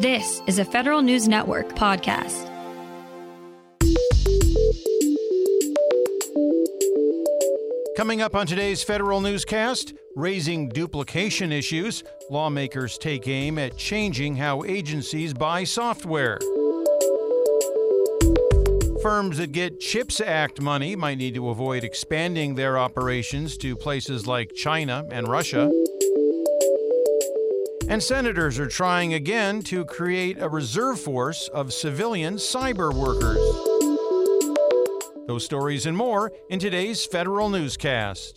This is a Federal News Network podcast. Coming up on today's Federal Newscast, raising duplication issues, lawmakers take aim at changing how agencies buy software. Firms that get CHIPS Act money might need to avoid expanding their operations to places like China and Russia. And senators are trying again to create a reserve force of civilian cyber workers. Those stories and more in today's Federal Newscast.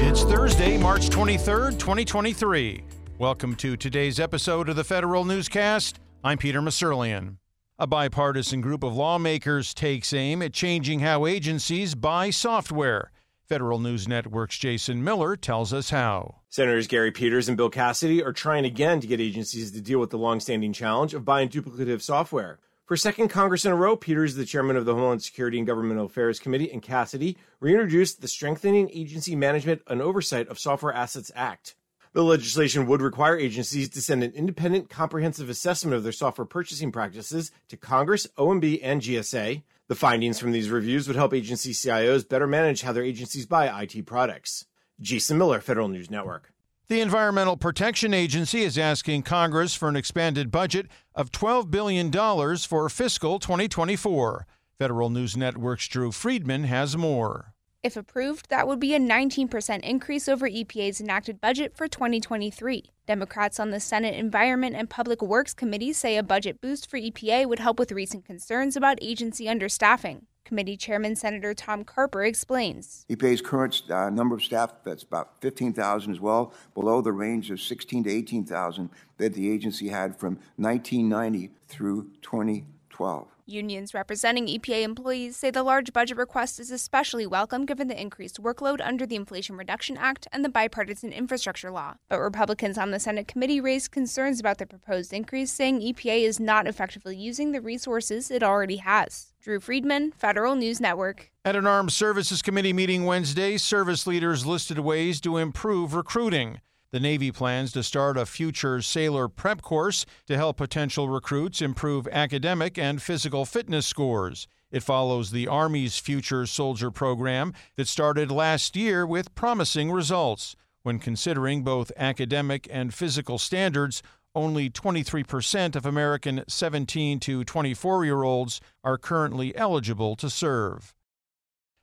It's Thursday, March 23rd, 2023. Welcome to today's episode of the Federal Newscast. I'm Peter Musurlian. A bipartisan group of lawmakers takes aim at changing how agencies buy software. Federal News Network's Jason Miller tells us how. Senators Gary Peters and Bill Cassidy are trying again to get agencies to deal with the longstanding challenge of buying duplicative software. For second Congress in a row, Peters, the chairman of the Homeland Security and Governmental Affairs Committee, and Cassidy reintroduced the Strengthening Agency Management and Oversight of Software Assets Act. The legislation would require agencies to send an independent, comprehensive assessment of their software purchasing practices to Congress, OMB, and GSA. The findings from these reviews would help agency CIOs better manage how their agencies buy IT products. Jason Miller, Federal News Network. The Environmental Protection Agency is asking Congress for an expanded budget of $12 billion for fiscal 2024. Federal News Network's Drew Friedman has more. If approved, that would be a 19% increase over EPA's enacted budget for 2023. Democrats on the Senate Environment and Public Works Committee say a budget boost for EPA would help with recent concerns about agency understaffing. Committee Chairman Senator Tom Carper explains. EPA's current uh, number of staff, that's about 15,000 as well, below the range of 16 to 18,000 that the agency had from 1990 through 2012. Unions representing EPA employees say the large budget request is especially welcome given the increased workload under the Inflation Reduction Act and the bipartisan infrastructure law. But Republicans on the Senate committee raised concerns about the proposed increase, saying EPA is not effectively using the resources it already has. Drew Friedman, Federal News Network. At an Armed Services Committee meeting Wednesday, service leaders listed ways to improve recruiting. The Navy plans to start a future sailor prep course to help potential recruits improve academic and physical fitness scores. It follows the Army's Future Soldier program that started last year with promising results. When considering both academic and physical standards, only 23% of American 17 to 24 year olds are currently eligible to serve.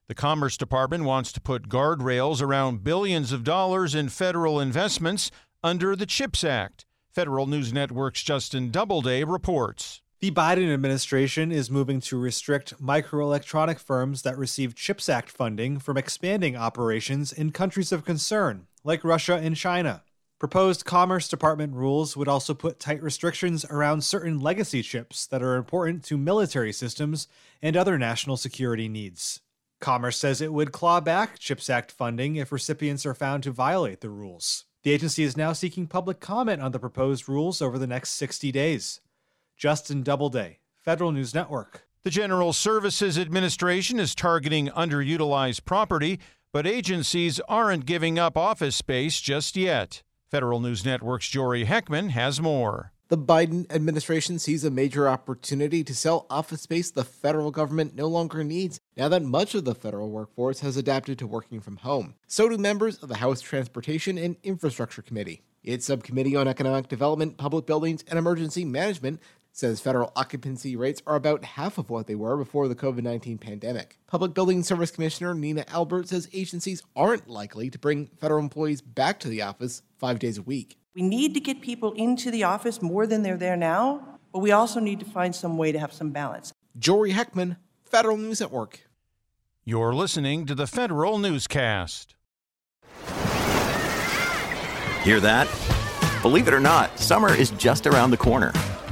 The Commerce Department wants to put guardrails around billions of dollars in federal investments under the CHIPS Act. Federal News Network's Justin Doubleday reports. The Biden administration is moving to restrict microelectronic firms that receive CHIPS Act funding from expanding operations in countries of concern, like Russia and China. Proposed Commerce Department rules would also put tight restrictions around certain legacy chips that are important to military systems and other national security needs. Commerce says it would claw back CHIPS Act funding if recipients are found to violate the rules. The agency is now seeking public comment on the proposed rules over the next 60 days. Justin Doubleday, Federal News Network. The General Services Administration is targeting underutilized property, but agencies aren't giving up office space just yet. Federal News Network's Jory Heckman has more. The Biden administration sees a major opportunity to sell office space the federal government no longer needs now that much of the federal workforce has adapted to working from home. So do members of the House Transportation and Infrastructure Committee. Its Subcommittee on Economic Development, Public Buildings, and Emergency Management says federal occupancy rates are about half of what they were before the COVID 19 pandemic. Public Building Service Commissioner Nina Albert says agencies aren't likely to bring federal employees back to the office five days a week. We need to get people into the office more than they're there now, but we also need to find some way to have some balance. Jory Heckman, Federal News Network. You're listening to the Federal Newscast. Hear that? Believe it or not, summer is just around the corner.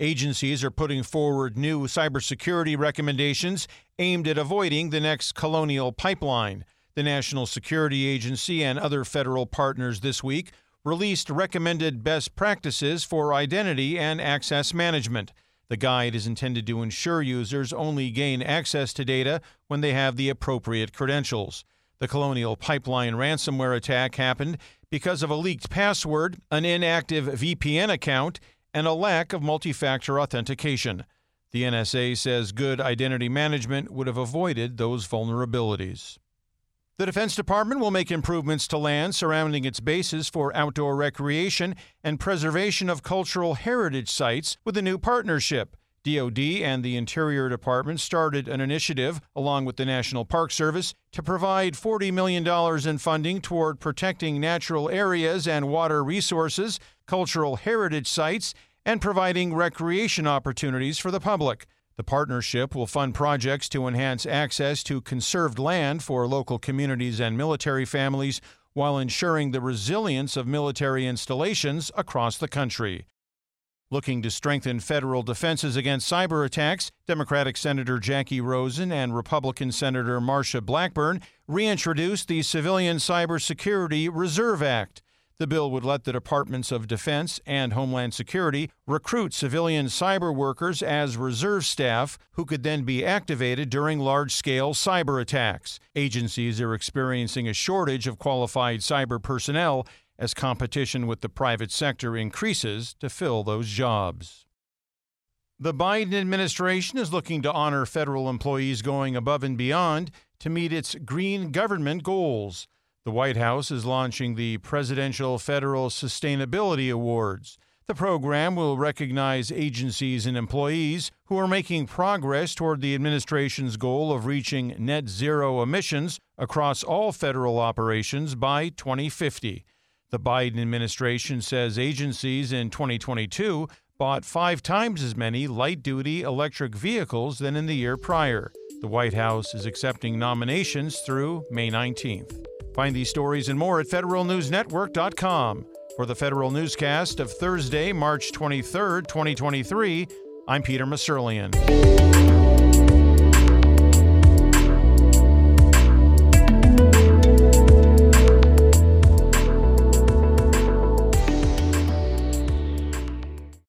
Agencies are putting forward new cybersecurity recommendations aimed at avoiding the next colonial pipeline. The National Security Agency and other federal partners this week released recommended best practices for identity and access management. The guide is intended to ensure users only gain access to data when they have the appropriate credentials. The Colonial Pipeline ransomware attack happened because of a leaked password, an inactive VPN account, and a lack of multi factor authentication. The NSA says good identity management would have avoided those vulnerabilities. The Defense Department will make improvements to land surrounding its bases for outdoor recreation and preservation of cultural heritage sites with a new partnership. DoD and the Interior Department started an initiative, along with the National Park Service, to provide $40 million in funding toward protecting natural areas and water resources, cultural heritage sites, and providing recreation opportunities for the public. The partnership will fund projects to enhance access to conserved land for local communities and military families while ensuring the resilience of military installations across the country. Looking to strengthen federal defenses against cyber attacks, Democratic Senator Jackie Rosen and Republican Senator Marsha Blackburn reintroduced the Civilian Cybersecurity Reserve Act. The bill would let the Departments of Defense and Homeland Security recruit civilian cyber workers as reserve staff who could then be activated during large scale cyber attacks. Agencies are experiencing a shortage of qualified cyber personnel as competition with the private sector increases to fill those jobs. The Biden administration is looking to honor federal employees going above and beyond to meet its green government goals. The White House is launching the Presidential Federal Sustainability Awards. The program will recognize agencies and employees who are making progress toward the administration's goal of reaching net zero emissions across all federal operations by 2050. The Biden administration says agencies in 2022 bought five times as many light duty electric vehicles than in the year prior. The White House is accepting nominations through May 19th. Find these stories and more at federalnewsnetwork.com. For the Federal Newscast of Thursday, March 23, 2023, I'm Peter Musurlian.